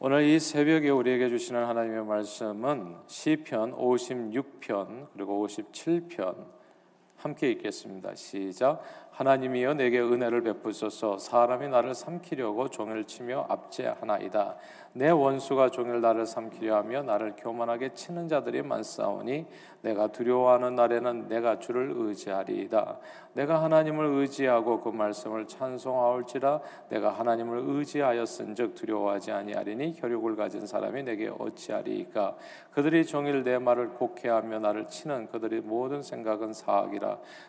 오늘 이 새벽에 우리에게 주시는 하나님의 말씀은 시편 56편 그리고 57편 함께 읽겠습니다. 시작. 하나님이여 내게 은혜를 베푸소서 사람이 나를 삼키려고 종을 치며 압제하나이다. 내 원수가 종일 나를 삼키려 하며 나를 교만하게 치는 자들이 많사오니 내가 두려워하는 날에는 내가 주를 의지하리이다. 내가 하나님을 의지하고 그 말씀을 찬송하올지라 내가 하나님을 의지하였은즉 두려워하지 아니하리니 혈육을 가진 사람이 내게 어찌하리이까 그들이 종일 내 말을 곡해하며 나를 치는 그들의 모든 생각은 사악이라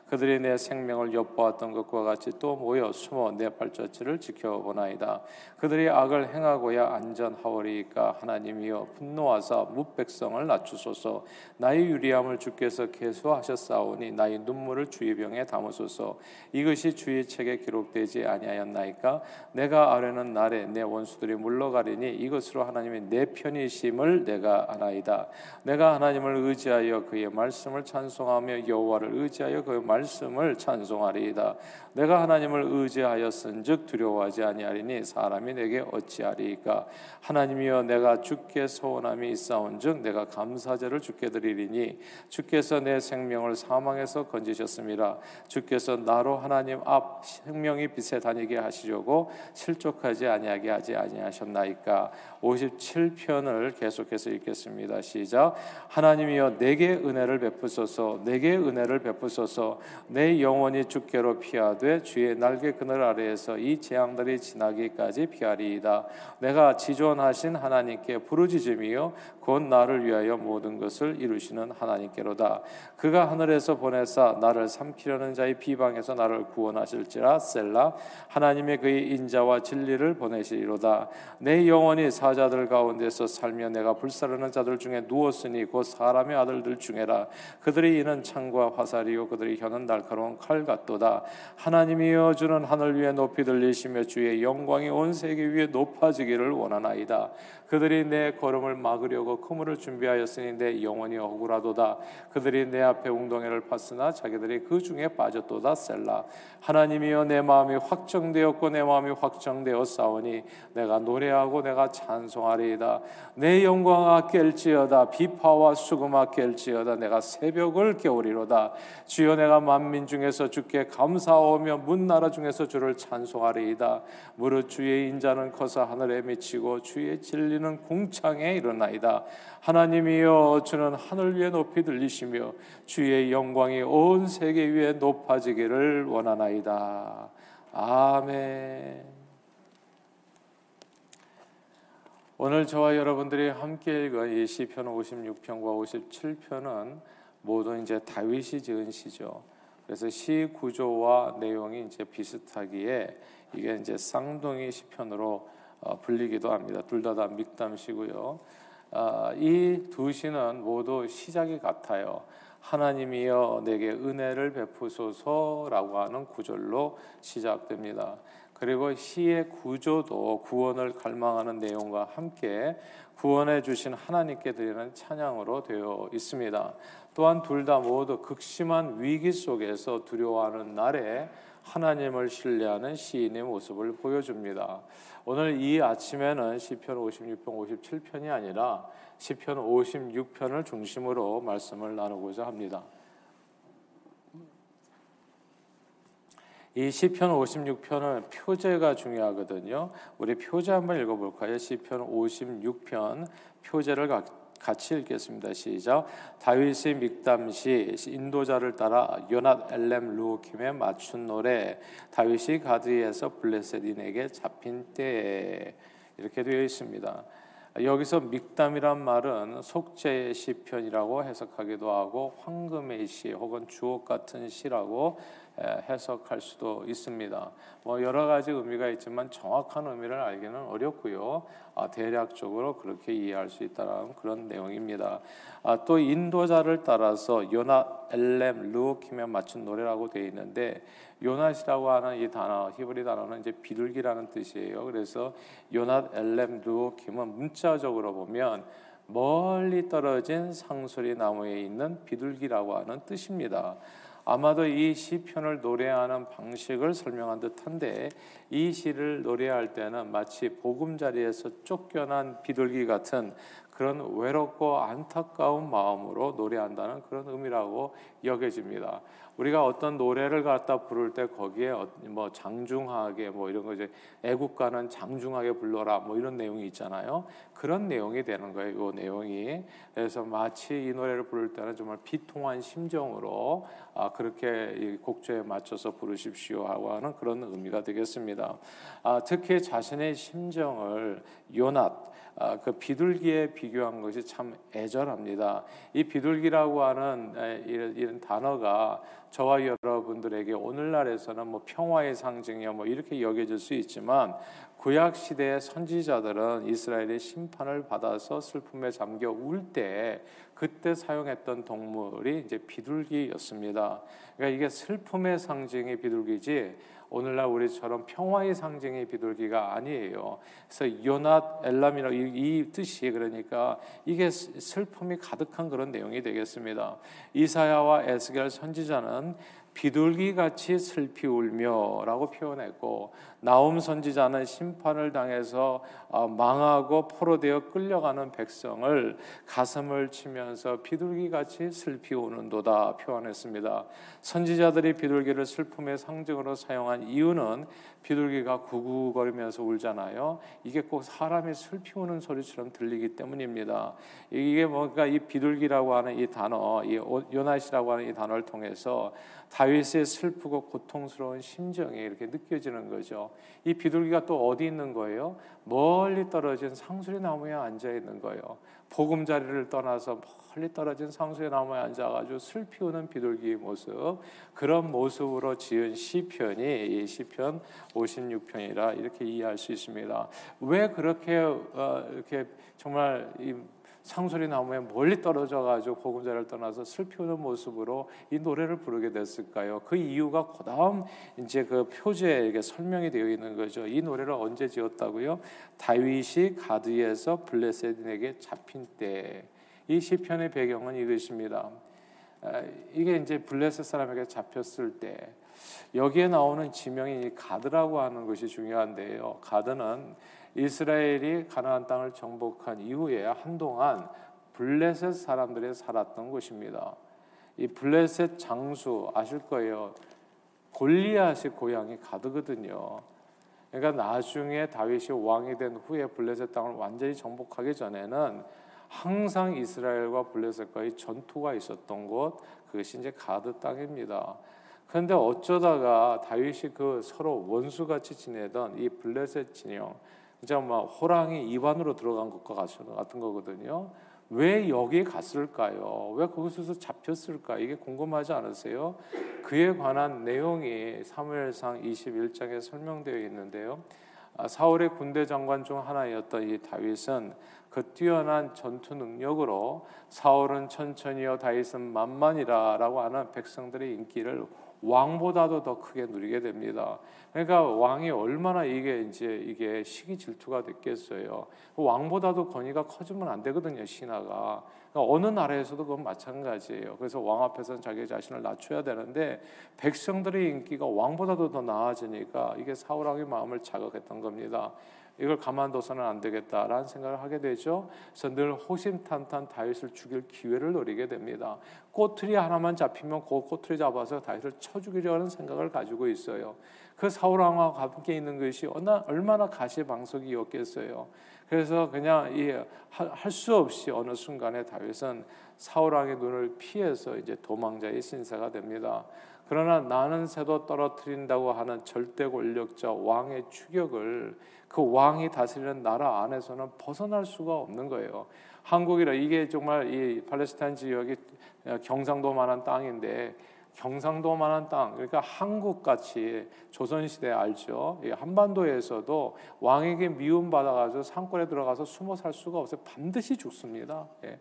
그들이 내 생명을 엿보았던 것과 같이 또 모여 숨어 내 발자취를 지켜보나이다. 그들이 악을 행하고야 안전하오리이까 하나님이여 분노하사 무백성을 낮추소서. 나의 유리함을 주께서 계수하셨사오니 나의 눈물을 주의 병에 담으소서. 이것이 주의 책에 기록되지 아니하였나이까? 내가 아뢰는 날에 내 원수들이 물러가리니 이것으로 하나님의 내 편이심을 내가 아나이다. 내가 하나님을 의지하여 그의 말씀을 찬송하며 여호와를 의지하여 그의 말씀을 찬송하리이다. 내가 하나님을 의지하였은즉 두려워하지 아니하리니 사람이 내게 어찌하리이까? 하나님이여 내가 주께 소원함이 있사온즉 내가 감사제를 주께 드리리니 주께서 내 생명을 사망에서 건지셨습니다 주께서 나로 하나님 앞 생명이 빛에 다니게 하시려고 실족하지 아니하게 하지 아니하셨나이까 57편을 계속해서 읽겠습니다. 시작. 하나님이여 내게 은혜를 베푸소서. 내게 은혜를 베푸소서. 내 영혼이 주께로 피하되 주의 날개 그늘 아래에서 이 재앙들이 지나기까지 피하리이다. 내가 지존하신 하나님께 부르짖음이요. 곧 나를 위하여 모든 것을 이루시는 하나님께로다. 그가 하늘에서 보내사 나를 삼키려는 자의 비방에서 나를 구원하실지라 셀라. 하나님의 그의 인자와 진리를 보내시리로다. 내 영혼이 사 자들 가운데서 살며 내가 불사르는 자들 중에 누웠으니 곧 사람의 아들들 중에라. 그들의 이는 창과 화살이요 그들의 혀는 날카로운 칼 같도다. 하나님이여 주는 하늘 위에 높이 들리시며 주의 영광이 온 세계 위에 높아지기를 원하나이다. 그들이 내 걸음을 막으려고 그물을 준비하였으니 내 영혼이 억울하도다. 그들이 내 앞에 웅덩이를 팠으나 자기들이 그 중에 빠졌도다 셀라. 하나님이여 내 마음이 확정되었고 내 마음이 확정되어 싸우니 내가 노래하고 내가 찬 송하리이다. 내 영광아 깰지어다. 비파와 수금아 깰지어다. 내가 새벽을 깨우리로다. 주여 내가 만민 중에서 주께 감사하며 문 나라 중에서 주를 찬송하리이다. 무릇 주의 인자는 커서 하늘에 미치고 주의 진리는 궁창에 일어나이다. 하나님이여 주는 하늘 위에 높이 들리시며 주의 영광이 온 세계 위에 높아지기를 원하나이다. 아멘 오늘 저와 여러분들이 함께 읽은 이 시편 56편과 57편은 모두 이제 다윗이 지은 시죠. 그래서 시 구조와 내용이 이제 비슷하기에 이게 이제 쌍둥이 시편으로 어, 불리기도 합니다. 둘 다 다 믹담시고요. 아, 이두 시는 모두 시작이 같아요. 하나님이여 내게 은혜를 베푸소서라고 하는 구절로 시작됩니다. 그리고 시의 구조도 구원을 갈망하는 내용과 함께 구원해 주신 하나님께 드리는 찬양으로 되어 있습니다. 또한 둘 다 모두 극심한 위기 속에서 두려워하는 날에 하나님을 신뢰하는 시인의 모습을 보여줍니다. 오늘 이 아침에는 시편 56편, 57편이 아니라 시편 56편을 중심으로 말씀을 나누고자 합니다. 이 시편 56편은 표제가 중요하거든요. 우리 표제 한번 읽어볼까요? 시편 56편 표제를 같이 읽겠습니다. 시작. 다윗의 믹담시 인도자를 따라 요낫 엘렘 루킴에 맞춘 노래 다윗이 가드에서 블레셋인에게 잡힌 때 이렇게 되어 있습니다. 여기서 믹담이란 말은 속죄의 시편이라고 해석하기도 하고 황금의 시 혹은 주옥 같은 시라고 해석할 수도 있습니다. 뭐 여러 가지 의미가 있지만 정확한 의미를 알기는 어렵고요. 아, 대략적으로 그렇게 이해할 수 있다는 그런 내용입니다. 아, 또 인도자를 따라서 요나 엘렘 루오킴에 맞춘 노래라고 되어 있는데 요낫이라고 하는 이 단어 히브리 단어는 이제 비둘기라는 뜻이에요. 그래서 요낫 엘렘 루오킴은 문자적으로 보면 멀리 떨어진 상수리 나무에 있는 비둘기라고 하는 뜻입니다. 아마도 이 시편을 노래하는 방식을 설명한 듯한데 이 시를 노래할 때는 마치 보금자리에서 쫓겨난 비둘기 같은 그런 외롭고 안타까운 마음으로 노래한다는 그런 의미라고 여겨집니다. 우리가 어떤 노래를 갖다 부를 때 거기에 어, 뭐 장중하게 뭐 이런 거 이제 애국가는 장중하게 불러라 뭐 이런 내용이 있잖아요. 그런 내용이 되는 거예요. 이 내용이 그래서 마치 이 노래를 부를 때는 정말 비통한 심정으로 아 그렇게 곡조에 맞춰서 부르십시오 하고 하는 그런 의미가 되겠습니다. 아 특히 자신의 심정을 요낫 아, 그 비둘기에 비교한 것이 참 애절합니다. 이 비둘기라고 하는 이런, 이런 단어가 저와 여러분들에게 오늘날에서는 뭐 평화의 상징이야 뭐 이렇게 여겨질 수 있지만 구약 시대의 선지자들은 이스라엘의 심판을 받아서 슬픔에 잠겨 울 때 그때 사용했던 동물이 이제 비둘기였습니다. 그러니까 이게 슬픔의 상징이 비둘기지 오늘날 우리처럼 평화의 상징의 비둘기가 아니에요. 그래서 요낫 엘람이라고 이, 이 뜻이 그러니까 이게 슬픔이 가득한 그런 내용이 되겠습니다. 이사야와 에스겔 선지자는 비둘기 같이 슬피 울며라고 표현했고 나움 선지자는 심판을 당해서 어, 망하고 포로되어 끌려가는 백성을 가슴을 치면서 비둘기 같이 슬피 우는도다 표현했습니다. 선지자들이 비둘기를 슬픔의 상징으로 사용한 이유는 비둘기가 구구거리면서 울잖아요. 이게 꼭 사람이 슬피 우는 소리처럼 들리기 때문입니다. 이게 뭔가 이 비둘기라고 하는 이 단어, 이 요나시라고 하는 이 단어를 통해서 다윗의 슬프고 고통스러운 심정이 이렇게 느껴지는 거죠. 이 비둘기가 또 어디 있는 거예요? 멀리 떨어진 상수리 나무에 앉아 있는 거예요. 보금자리를 떠나서 멀리 떨어진 상수리 나무에 앉아가지고 슬피 우는 비둘기의 모습 그런 모습으로 지은 시편이 이 시편 56편이라 이렇게 이해할 수 있습니다. 왜 그렇게 어, 이렇게 정말 이 상소리 나무에 멀리 떨어져 가지고 복음자를 떠나서 슬피 우는 모습으로 이 노래를 부르게 됐을까요? 그 이유가 그다음 이제 그 표제에 이게 설명이 되어 있는 거죠. 이 노래를 언제 지었다고요? 다윗이 가드에서 블레셋인에게 잡힌 때. 이 시편의 배경은 이것입니다. 이게 이제 블레셋 사람에게 잡혔을 때 여기에 나오는 지명이 가드라고 하는 것이 중요한데요. 가드는 이스라엘이 가나안 땅을 정복한 이후에 한동안 블레셋 사람들이 살았던 곳입니다. 이 블레셋 장수 아실 거예요. 골리앗의 고향이 가드거든요. 그러니까 나중에 다윗이 왕이 된 후에 블레셋 땅을 완전히 정복하기 전에는 항상 이스라엘과 블레셋과의 전투가 있었던 곳 그것이 이제 가드 땅입니다. 그런데 어쩌다가 다윗이 그 서로 원수같이 지내던 이 블레셋 진영 진짜 막 호랑이 입안으로 들어간 것과 같은 거거든요. 왜 여기 갔을까요? 왜 거기서 잡혔을까? 이게 궁금하지 않으세요? 그에 관한 내용이 사무엘상 21장에 설명되어 있는데요. 아, 사울의 군대 장관 중 하나였던 이 다윗은 그 뛰어난 전투 능력으로 사울은 천천히요 다윗은 만만이라라고 하는 백성들의 인기를 왕보다도 더 크게 누리게 됩니다. 그러니까 왕이 얼마나 이게 이제 이게 시기 질투가 됐겠어요. 왕보다도 권위가 커지면 안 되거든요, 신하가. 그러니까 어느 나라에서도 그건 마찬가지예요. 그래서 왕 앞에서는 자기 자신을 낮춰야 되는데 백성들의 인기가 왕보다도 더 나아지니까 이게 사울 왕의 마음을 자극했던 겁니다. 이걸 가만둬서는 안 되겠다라는 생각을 하게 되죠. 그래서 늘 호심탄탄 다윗을 죽일 기회를 노리게 됩니다. 꼬투리 하나만 잡히면 그 꼬투리 잡아서 다윗을 쳐 죽이려는 생각을 가지고 있어요. 그 사울 왕과 함께 있는 것이 얼마나 가시방석이었겠어요. 그래서 그냥 할 수 없이 어느 순간에 다윗은 사울 왕의 눈을 피해서 이제 도망자의 신세가 됩니다. 그러나 나는 새도 떨어뜨린다고 하는 절대 권력자 왕의 추격을 그 왕이 다스리는 나라 안에서는 벗어날 수가 없는 거예요. 한국이라 이게 정말 이 팔레스타인 지역이 경상도만한 땅인데 경상도만한 땅 그러니까 한국 같이 조선 시대 알죠? 한반도에서도 왕에게 미움 받아가지고 산골에 들어가서 숨어 살 수가 없어요. 반드시 죽습니다. 예.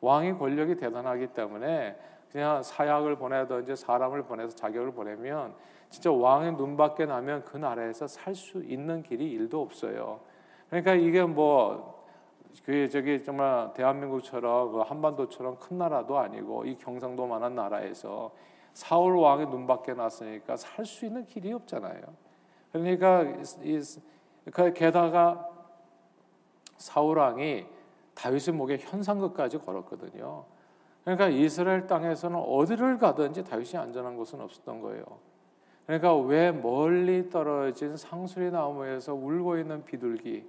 왕의 권력이 대단하기 때문에 그냥 사약을 보내든지 사람을 보내서 자격을 보내면 진짜 왕의 눈밖에 나면 그 나라에서 살 수 있는 길이 일도 없어요. 그러니까 이게 뭐그 저기 정말 대한민국처럼 그 한반도처럼 큰 나라도 아니고 이 경상도만한 나라에서 사울 왕의 눈밖에 났으니까 살 수 있는 길이 없잖아요. 그러니까 이, 그 게다가 사울 왕이 다윗의 목에 현상극까지 걸었거든요. 그러니까 이스라엘 땅에서는 어디를 가든지 다윗이 안전한 곳은 없었던 거예요. 그러니까 왜 멀리 떨어진 상수리 나무에서 울고 있는 비둘기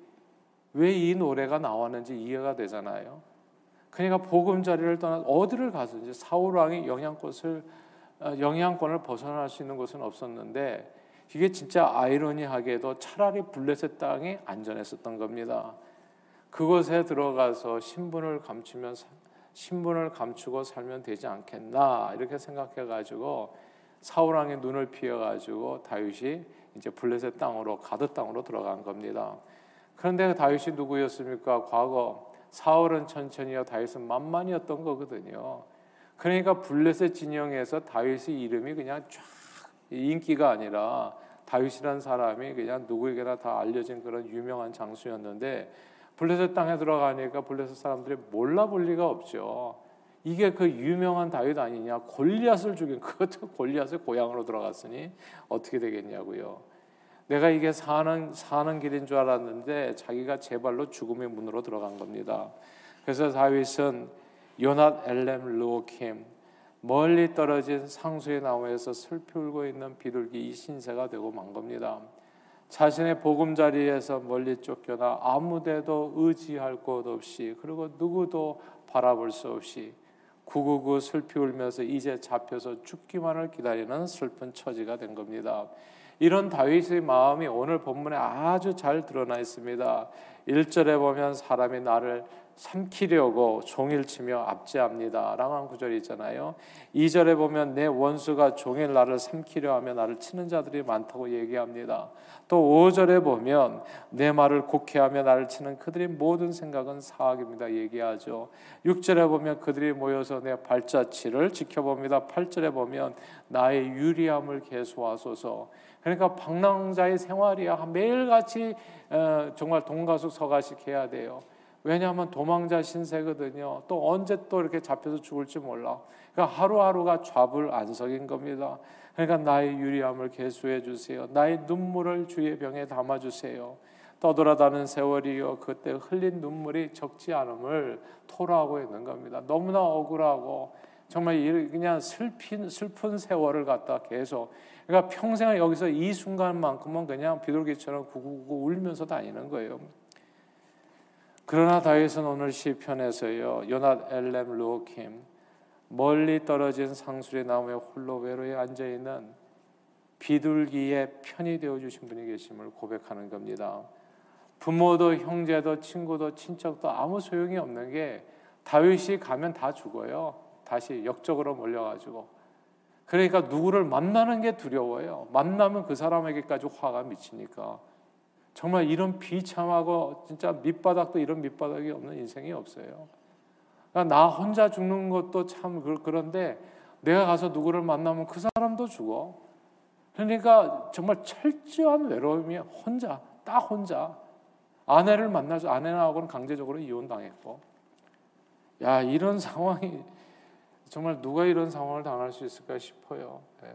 왜 이 노래가 나왔는지 이해가 되잖아요. 그러니까 보금자리를 떠나 어디를 가든지 사울 왕이 영향권을 어, 영향권을 벗어날 수 있는 곳은 없었는데 이게 진짜 아이러니하게도 차라리 블레셋 땅이 안전했었던 겁니다. 그곳에 들어가서 신분을 감추면 신분을 감추고 살면 되지 않겠나 이렇게 생각해 가지고 사울 왕의 눈을 피해 가지고 다윗이 이제 블레셋 땅으로 가드 땅으로 들어간 겁니다. 그런데 다윗이 누구였습니까? 과거 사울은 천천히요 다윗은 만만이었던 거거든요. 그러니까 블레셋 진영에서 다윗의 이름이 그냥 쫙 인기가 아니라 다윗이라는 사람이 그냥 누구에게나 다 알려진 그런 유명한 장수였는데 블레셋 땅에 들어가니까 블레셋 사람들이 몰라 볼 리가 없죠. 이게 그 유명한 다윗 아니냐? 골리앗을 죽인 그것도 골리앗의 고향으로 들어갔으니 어떻게 되겠냐고요. 내가 이게 사는 사는 길인 줄 알았는데 자기가 제 발로 죽음의 문으로 들어간 겁니다. 그래서 다윗은 요낫 엘렘 루오킴 멀리 떨어진 상수의 나무에서 슬피 울고 있는 비둘기 이 신세가 되고 만 겁니다. 자신의 보금자리에서 멀리 쫓겨나 아무데도 의지할 곳 없이 그리고 누구도 바라볼 수 없이 구구구 슬피 울면서 이제 잡혀서 죽기만을 기다리는 슬픈 처지가 된 겁니다. 이런 다윗의 마음이 오늘 본문에 아주 잘 드러나 있습니다. 1절에 보면 사람이 나를 삼키려고 종일 치며 압제합니다. 라는 구절이 있잖아요. 2절에 보면 내 원수가 종일 나를 삼키려 하며 나를 치는 자들이 많다고 얘기합니다. 또 5절에 보면 내 말을 곡해하며 나를 치는 그들의 모든 생각은 사악입니다. 얘기하죠. 6절에 보면 그들이 모여서 내 발자취를 지켜봅니다. 8절에 보면 나의 유리함을 계수하소서. 그러니까 방랑자의 생활이야. 매일같이 어, 정말 동가숙 서가식 해야 돼요. 왜냐하면 도망자 신세거든요. 또 언제 또 이렇게 잡혀서 죽을지 몰라. 그러니까 하루하루가 좌불안석인 겁니다. 그러니까 나의 유리함을 개수해 주세요. 나의 눈물을 주의 병에 담아 주세요. 떠돌아다는 세월이요 그때 흘린 눈물이 적지 않음을 토로하고 있는 겁니다. 너무나 억울하고 정말 그냥 슬픈 슬픈 세월을 갖다 계속 그러니까 평생을 여기서 이 순간만큼은 그냥 비둘기처럼 구구구 울면서 다니는 거예요. 그러나 다윗은 오늘 시편에서요. 요낫 엘렘 루오킴 멀리 떨어진 상술의 나무에 홀로 외로이 앉아 있는 비둘기의 편이 되어 주신 분이 계심을 고백하는 겁니다. 부모도 형제도 친구도 친척도 아무 소용이 없는 게 다윗이 가면 다 죽어요. 다시 역적으로 몰려가지고 그러니까 누구를 만나는 게 두려워요. 만나면 그 사람에게까지 화가 미치니까. 정말 이런 비참하고 진짜 밑바닥도 이런 밑바닥이 없는 인생이 없어요. 그러니까 나 혼자 죽는 것도 참 그런데 내가 가서 누구를 만나면 그 사람도 죽어. 그러니까 정말 철저한 외로움이 혼자, 딱 혼자. 아내를 만나서 아내하고는 강제적으로 이혼당했고. 야, 이런 상황이 정말 누가 이런 상황을 당할 수 있을까 싶어요. 네.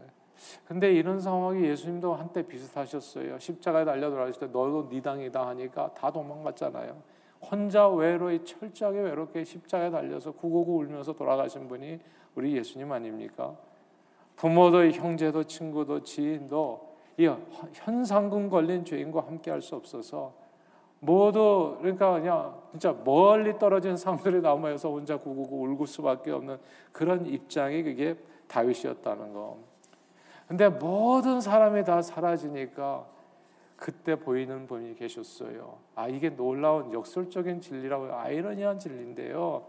근데 이런 상황이 예수님도 한때 비슷하셨어요. 십자가에 달려 돌아가실 때 너도 네 당이다 하니까 다 도망갔잖아요. 혼자 외로이 철저하게 외롭게 십자가에 달려서 구고구 울면서 돌아가신 분이 우리 예수님 아닙니까? 부모도 형제도 친구도 지인도 이 현상금 걸린 죄인과 함께 할 수 없어서 모두 그러니까 그냥 진짜 멀리 떨어진 상들의 나무에서 혼자 구구구 울고 수밖에 없는 그런 입장이 그게 다윗이었다는 거. 근데 모든 사람이 다 사라지니까 그때 보이는 분이 계셨어요. 아 이게 놀라운 역설적인 진리라고 아이러니한 진리인데요.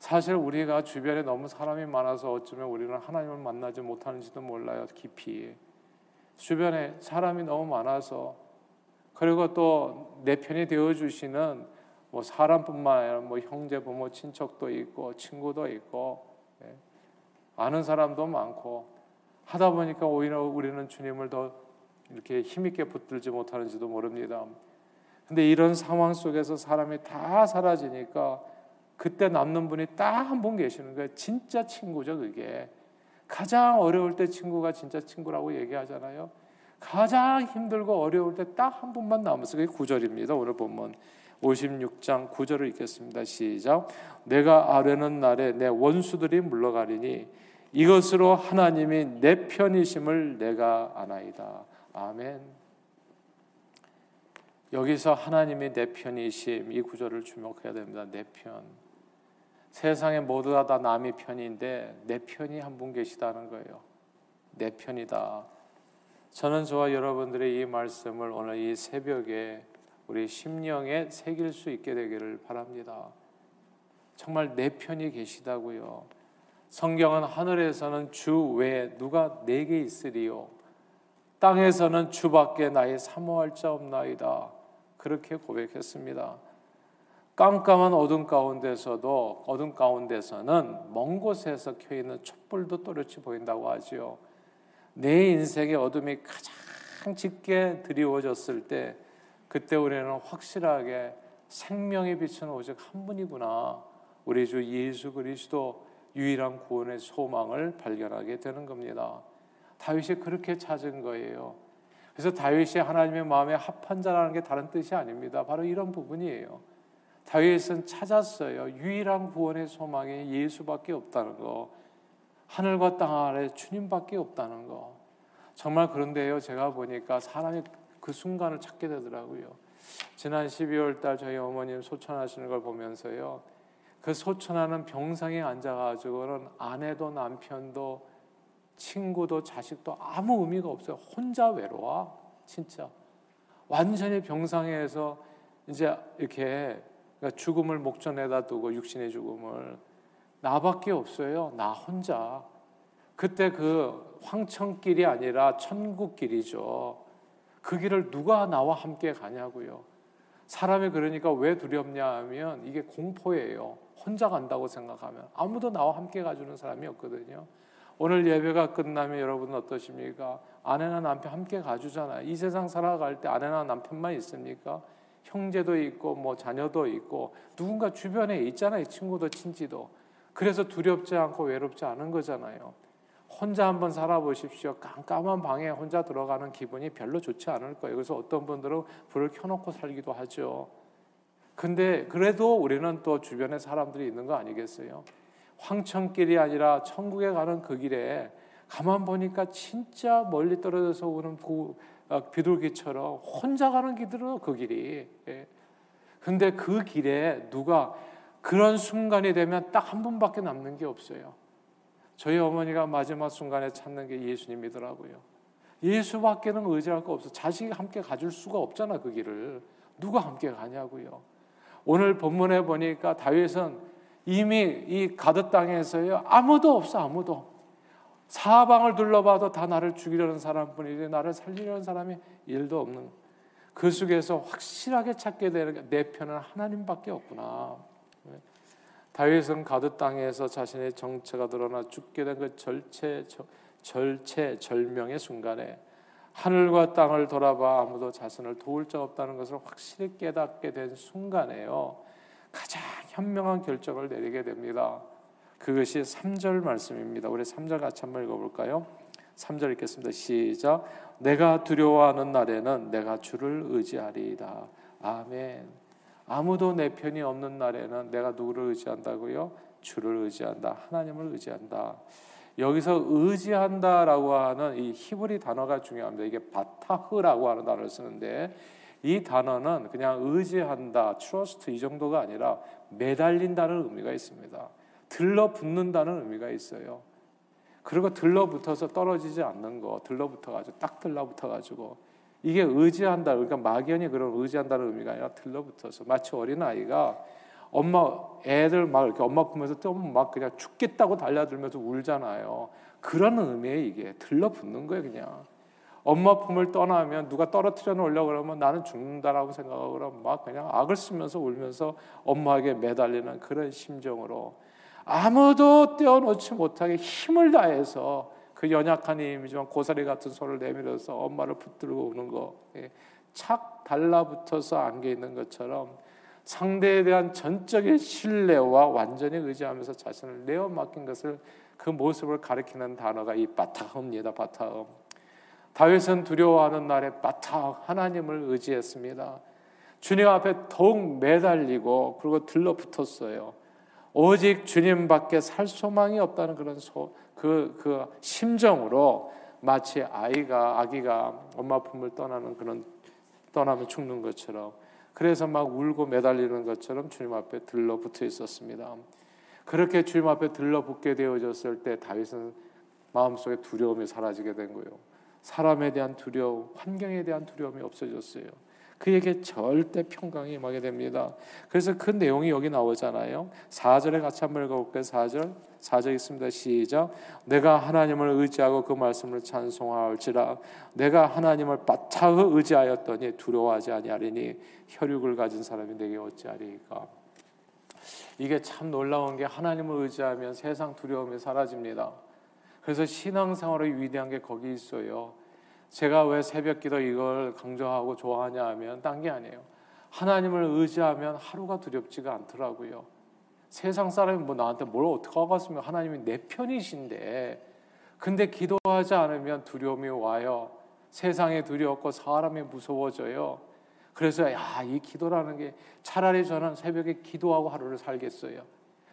사실 우리가 주변에 너무 사람이 많아서 어쩌면 우리는 하나님을 만나지 못하는지도 몰라요. 깊이 주변에 사람이 너무 많아서 그리고 또 내 편이 되어 주시는 뭐 사람뿐만 아니라 뭐 형제 부모 친척도 있고 친구도 있고 예. 아는 사람도 많고 하다 보니까 오히려 우리는 주님을 더 이렇게 힘있게 붙들지 못하는지도 모릅니다. 근데 이런 상황 속에서 사람이 다 사라지니까 그때 남는 분이 딱 한 분 계시는 거예요. 진짜 친구죠, 그게. 가장 어려울 때 친구가 진짜 친구라고 얘기하잖아요. 가장 힘들고 어려울 때 딱 한 분만 남았어요. 그게 9절입니다. 오늘 본문 56장 9절을 읽겠습니다. 시작. 내가 아뢰는 날에 내 원수들이 물러가리니 이것으로 하나님이 내 편이심을 내가 아나이다. 아멘. 여기서 하나님이 내 편이심 이 구절을 주목해야 됩니다. 내 편. 세상에 모두가 다 남의 편인데 내 편이 한 분 계시다는 거예요. 내 편이다. 저는 저와 여러분들의 이 말씀을 오늘 이 새벽에 우리 심령에 새길 수 있게 되기를 바랍니다. 정말 내 편이 계시다고요. 성경은 하늘에서는 주 외에 누가 내게 있으리요. 땅에서는 주밖에 나의 사모할 자 없나이다. 그렇게 고백했습니다. 깜깜한 어둠 가운데서도 어둠 가운데서는 먼 곳에서 켜 있는 촛불도 또렷이 보인다고 하지요. 내 인생의 어둠이 가장 짙게 드리워졌을 때 그때 우리는 확실하게 생명의 빛은 오직 한 분이구나. 우리 주 예수 그리스도 유일한 구원의 소망을 발견하게 되는 겁니다. 다윗이 그렇게 찾은 거예요. 그래서 다윗이 하나님의 마음에 합한 자라는 게 다른 뜻이 아닙니다. 바로 이런 부분이에요. 다윗은 찾았어요. 유일한 구원의 소망이 예수밖에 없다는 거. 하늘과 땅 아래 주님밖에 없다는 거. 정말 그런데요. 제가 보니까 사람이 그 순간을 찾게 되더라고요. 지난 12월 달 저희 어머님 소천하시는 걸 보면서요. 그 소천하는 병상에 앉아가지고는 아내도 남편도 친구도 자식도 아무 의미가 없어요. 혼자 외로워. 진짜. 완전히 병상에서 이제 이렇게 그러니까 죽음을 목전에다 두고 육신의 죽음을 나밖에 없어요. 나 혼자. 그때 그 황천길이 아니라 천국길이죠. 그 길을 누가 나와 함께 가냐고요. 사람이 그러니까 왜 두렵냐 하면 이게 공포예요. 혼자 간다고 생각하면 아무도 나와 함께 가주는 사람이 없거든요. 오늘 예배가 끝나면 여러분 어떠십니까? 아내나 남편 함께 가주잖아요. 이 세상 살아갈 때 아내나 남편만 있습니까? 형제도 있고 뭐 자녀도 있고 누군가 주변에 있잖아요. 친구도 친지도. 그래서 두렵지 않고 외롭지 않은 거잖아요. 혼자 한번 살아보십시오. 깜깜한 방에 혼자 들어가는 기분이 별로 좋지 않을 거예요. 그래서 어떤 분들은 불을 켜놓고 살기도 하죠. 근데 그래도 우리는 또 주변에 사람들이 있는 거 아니겠어요? 황천길이 아니라 천국에 가는 그 길에 가만 보니까 진짜 멀리 떨어져서 오는 그 비둘기처럼 혼자 가는 길들어 그 길이. 예. 근데 그 길에 누가 그런 순간이 되면 딱 한 분밖에 남는 게 없어요. 저희 어머니가 마지막 순간에 찾는 게 예수님이더라고요. 예수밖에는 의지할 거 없어. 자식이 함께 가줄 수가 없잖아 그 길을. 누가 함께 가냐고요. 오늘 본문에 보니까 다윗은 이미 이 가드 땅에서요 아무도 없어 아무도 사방을 둘러봐도 다 나를 죽이려는 사람뿐이지 나를 살리려는 사람이 일도 없는 그 속에서 확실하게 찾게 되는 내 편은 하나님밖에 없구나. 다윗은 가드 땅에서 자신의 정체가 드러나 죽게 된 그 절체 절체 절명의 순간에 하늘과 땅을 돌아봐 아무도 자신을 도울 자 없다는 것을 확실히 깨닫게 된 순간에요. 가장 현명한 결정을 내리게 됩니다. 그것이 3절 말씀입니다. 우리 3절 같이 한번 읽어볼까요? 3절 읽겠습니다. 시작. 내가 두려워하는 날에는 내가 주를 의지하리이다. 아멘. 아무도 내 편이 없는 날에는 내가 누구를 의지한다고요? 주를 의지한다. 하나님을 의지한다. 여기서 의지한다라고 하는 이 히브리 단어가 중요합니다. 이게 בטח라고 하는 단어를 쓰는데 이 단어는 그냥 의지한다, trust 이 정도가 아니라 매달린다는 의미가 있습니다. 들러붙는다는 의미가 있어요. 그리고 들러붙어서 떨어지지 않는 거, 들러붙어 가지고 딱 들러붙어 가지고 이게 의지한다. 그러니까 막연히 그런 의지한다는 의미가 아니라 들러붙어서 마치 어린 아이가 엄마 애들 막 이렇게 엄마 품에서 뜨면 막 그냥 죽겠다고 달려들면서 울잖아요. 그런 의미에 이게 들러붙는 거예요, 그냥. 엄마 품을 떠나면 누가 떨어뜨려 놓으려 그러면 나는 죽는다라고 생각하고 막 그냥 악을 쓰면서 울면서 엄마에게 매달리는 그런 심정으로 아무도 떼어놓지 못하게 힘을 다해서 그 연약한 힘이지만 고사리 같은 손을 내밀어서 엄마를 붙들고 우는 거, 예. 착 달라붙어서 안겨 있는 것처럼 상대에 대한 전적인 신뢰와 완전히 의지하면서 자신을 내어 맡긴 것을 그 모습을 가리키는 단어가 이 바타흐입니다. 바타흐. 다윗은 두려워하는 날에 바타흐 하나님을 의지했습니다. 주님 앞에 더욱 매달리고 그리고 들러붙었어요. 오직 주님밖에 살 소망이 없다는 그런 소, 그, 그 심정으로 마치 아이가 아기가 엄마 품을 떠나는 그런 떠나면 죽는 것처럼 그래서 막 울고 매달리는 것처럼 주님 앞에 들러붙어 있었습니다. 그렇게 주님 앞에 들러붙게 되어졌을 때 다윗은 마음속에 두려움이 사라지게 된 거예요. 사람에 대한 두려움, 환경에 대한 두려움이 없어졌어요. 그에게 절대 평강이 임하게 됩니다. 그래서 그 내용이 여기 나오잖아요. 4절에 같이 한번 읽어볼게요. 4절. 4절 있습니다. 시작. 내가 하나님을 의지하고 그 말씀을 찬송할지라 내가 하나님을 바타흐 의지하였더니 두려워하지 아니하리니 혈육을 가진 사람이 내게 어찌하리까. 이게 참 놀라운 게 하나님을 의지하면 세상 두려움이 사라집니다. 그래서 신앙생활의 위대한 게 거기 있어요. 제가 왜 새벽기도 이걸 강조하고 좋아하냐 하면 딴 게 아니에요. 하나님을 의지하면 하루가 두렵지가 않더라고요. 세상 사람이 뭐 나한테 뭘 어떻게 하겠으면 하나님이 내 편이신데 근데 기도하지 않으면 두려움이 와요. 세상에 두렵고 사람이 무서워져요. 그래서 야, 이 기도라는 게 차라리 저는 새벽에 기도하고 하루를 살겠어요.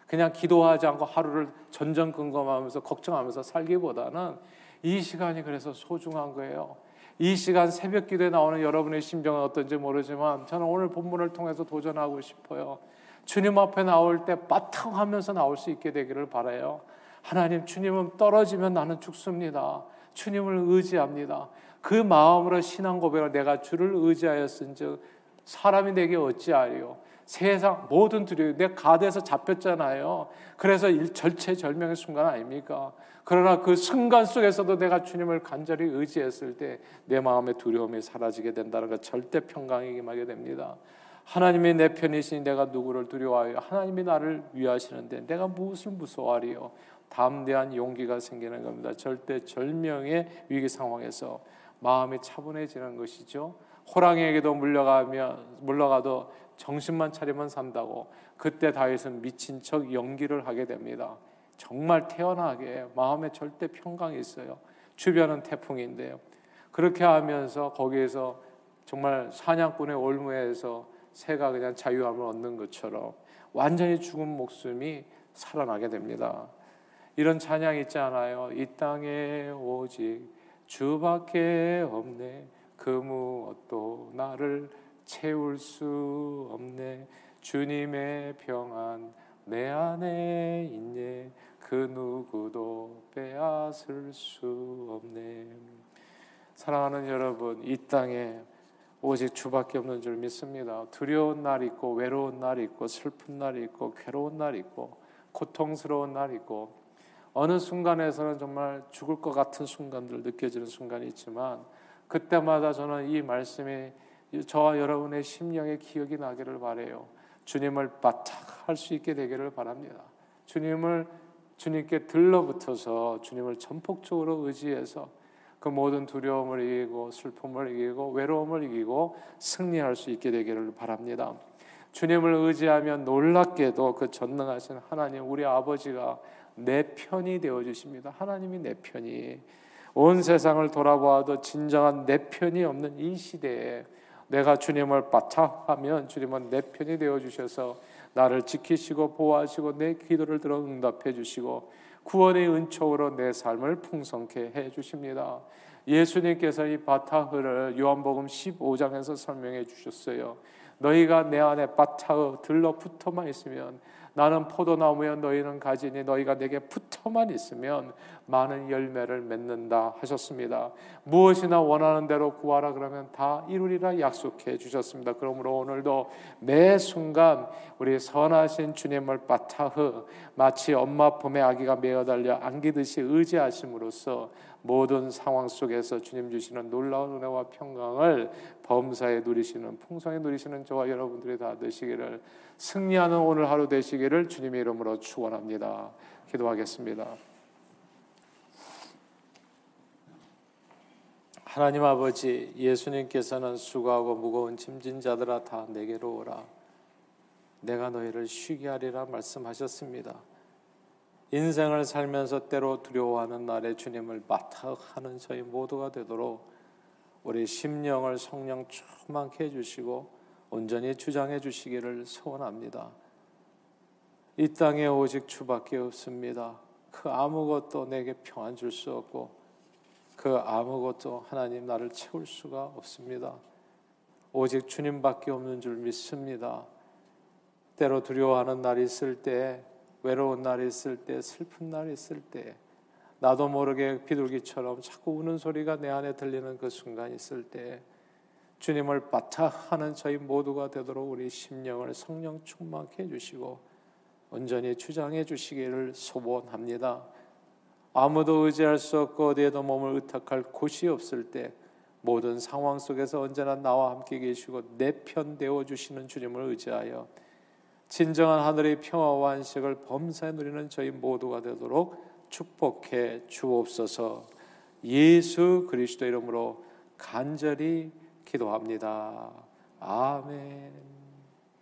그냥 기도하지 않고 하루를 전전긍긍하면서 걱정하면서 살기보다는 이 시간이 그래서 소중한 거예요. 이 시간 새벽 기도에 나오는 여러분의 심정은 어떤지 모르지만 저는 오늘 본문을 통해서 도전하고 싶어요. 주님 앞에 나올 때 바탕 하면서 나올 수 있게 되기를 바라요. 하나님 주님은 떨어지면 나는 죽습니다. 주님을 의지합니다. 그 마음으로 신앙 고백을 내가 주를 의지하였은즉 사람이 내게 어찌하리요. 세상 모든 두려움 내 가대에서 잡혔잖아요. 그래서 절체절명의 순간 아닙니까? 그러나 그 순간 속에서도 내가 주님을 간절히 의지했을 때 내 마음의 두려움이 사라지게 된다는 것 절대 평강이 임하게 됩니다. 하나님이 내 편이시니 내가 누구를 두려워하여 하나님이 나를 위하시는데 내가 무엇을 무서워하리요? 담대한 용기가 생기는 겁니다. 절대 절명의 위기 상황에서 마음이 차분해지는 것이죠. 호랑이에게도 물려가면 물러가도 정신만 차리면 산다고 그때 다윗은 미친 척 연기를 하게 됩니다. 정말 태연하게 마음에 절대 평강이 있어요. 주변은 태풍인데요. 그렇게 하면서 거기에서 정말 사냥꾼의 올무에서 새가 그냥 자유함을 얻는 것처럼 완전히 죽은 목숨이 살아나게 됩니다. 이런 찬양 있지 않아요? 이 땅에 오직 주밖에 없네. 그 무엇도 나를 채울 수 없네. 주님의 평안 내 안에 있네. 그 누구도 빼앗을 수 없네. 사랑하는 여러분, 이 땅에 오직 주밖에 없는 줄 믿습니다. 두려운 날 있고 외로운 날 있고 슬픈 날 있고 괴로운 날 있고 고통스러운 날 있고 어느 순간에서는 정말 죽을 것 같은 순간들 느껴지는 순간이 있지만 그때마다 저는 이 말씀이 저와 여러분의 심령에 기억이 나기를 바래요. 주님을 바짝 할 수 있게 되기를 바랍니다. 주님을 주님께 들러붙어서 주님을 전폭적으로 의지해서 그 모든 두려움을 이기고 슬픔을 이기고 외로움을 이기고 승리할 수 있게 되기를 바랍니다. 주님을 의지하면 놀랍게도 그 전능하신 하나님 우리 아버지가 내 편이 되어 주십니다. 하나님이 내 편이 온 세상을 돌아보아도 진정한 내 편이 없는 이 시대에 내가 주님을 바짝하면 주님은 내 편이 되어 주셔서 나를 지키시고 보호하시고 내 기도를 들어 응답해 주시고 구원의 은총으로 내 삶을 풍성케 해 주십니다. 예수님께서 이 바타흐를 요한복음 15장에서 설명해 주셨어요. 너희가 내 안에 바타흐 들러붙어만 있으면 나는 포도나무여 너희는 가지니 너희가 내게 붙어만 있으면 많은 열매를 맺는다 하셨습니다. 무엇이나 원하는 대로 구하라 그러면 다 이루리라 약속해 주셨습니다. 그러므로 오늘도 매 순간 우리 선하신 주님을 바타흐 마치 엄마 품에 아기가 메어 달려 안기듯이 의지하심으로써 모든 상황 속에서 주님 주시는 놀라운 은혜와 평강을 범사에 누리시는 풍성에 누리시는 저와 여러분들이 다 되시기를 승리하는 오늘 하루 되시기를 주님의 이름으로 축원합니다. 기도하겠습니다. 하나님 아버지 예수님께서는 수고하고 무거운 짐진 자들아 다 내게로 오라 내가 너희를 쉬게 하리라 말씀하셨습니다. 인생을 살면서 때로 두려워하는 날에 주님을 마타하는 저희 모두가 되도록 우리 심령을 성령 충만케 해주시고 온전히 주장해 주시기를 소원합니다. 이 땅에 오직 주밖에 없습니다. 그 아무것도 내게 평안 줄 수 없고 그 아무것도 하나님 나를 채울 수가 없습니다. 오직 주님밖에 없는 줄 믿습니다. 때로 두려워하는 날이 있을 때, 외로운 날이 있을 때, 슬픈 날이 있을 때, 나도 모르게 비둘기처럼 자꾸 우는 소리가 내 안에 들리는 그 순간 있을 때, 주님을 바타하는 저희 모두가 되도록 우리 심령을 성령 충만케 해주시고 온전히 주장해 주시기를 소원합니다. 아무도 의지할 수 없고 어디에도 몸을 의탁할 곳이 없을 때 모든 상황 속에서 언제나 나와 함께 계시고 내 편 되어 주시는 주님을 의지하여 진정한 하늘의 평화와 안식을 범사에 누리는 저희 모두가 되도록 축복해 주옵소서. 예수 그리스도 이름으로 간절히 기도합니다. 아멘.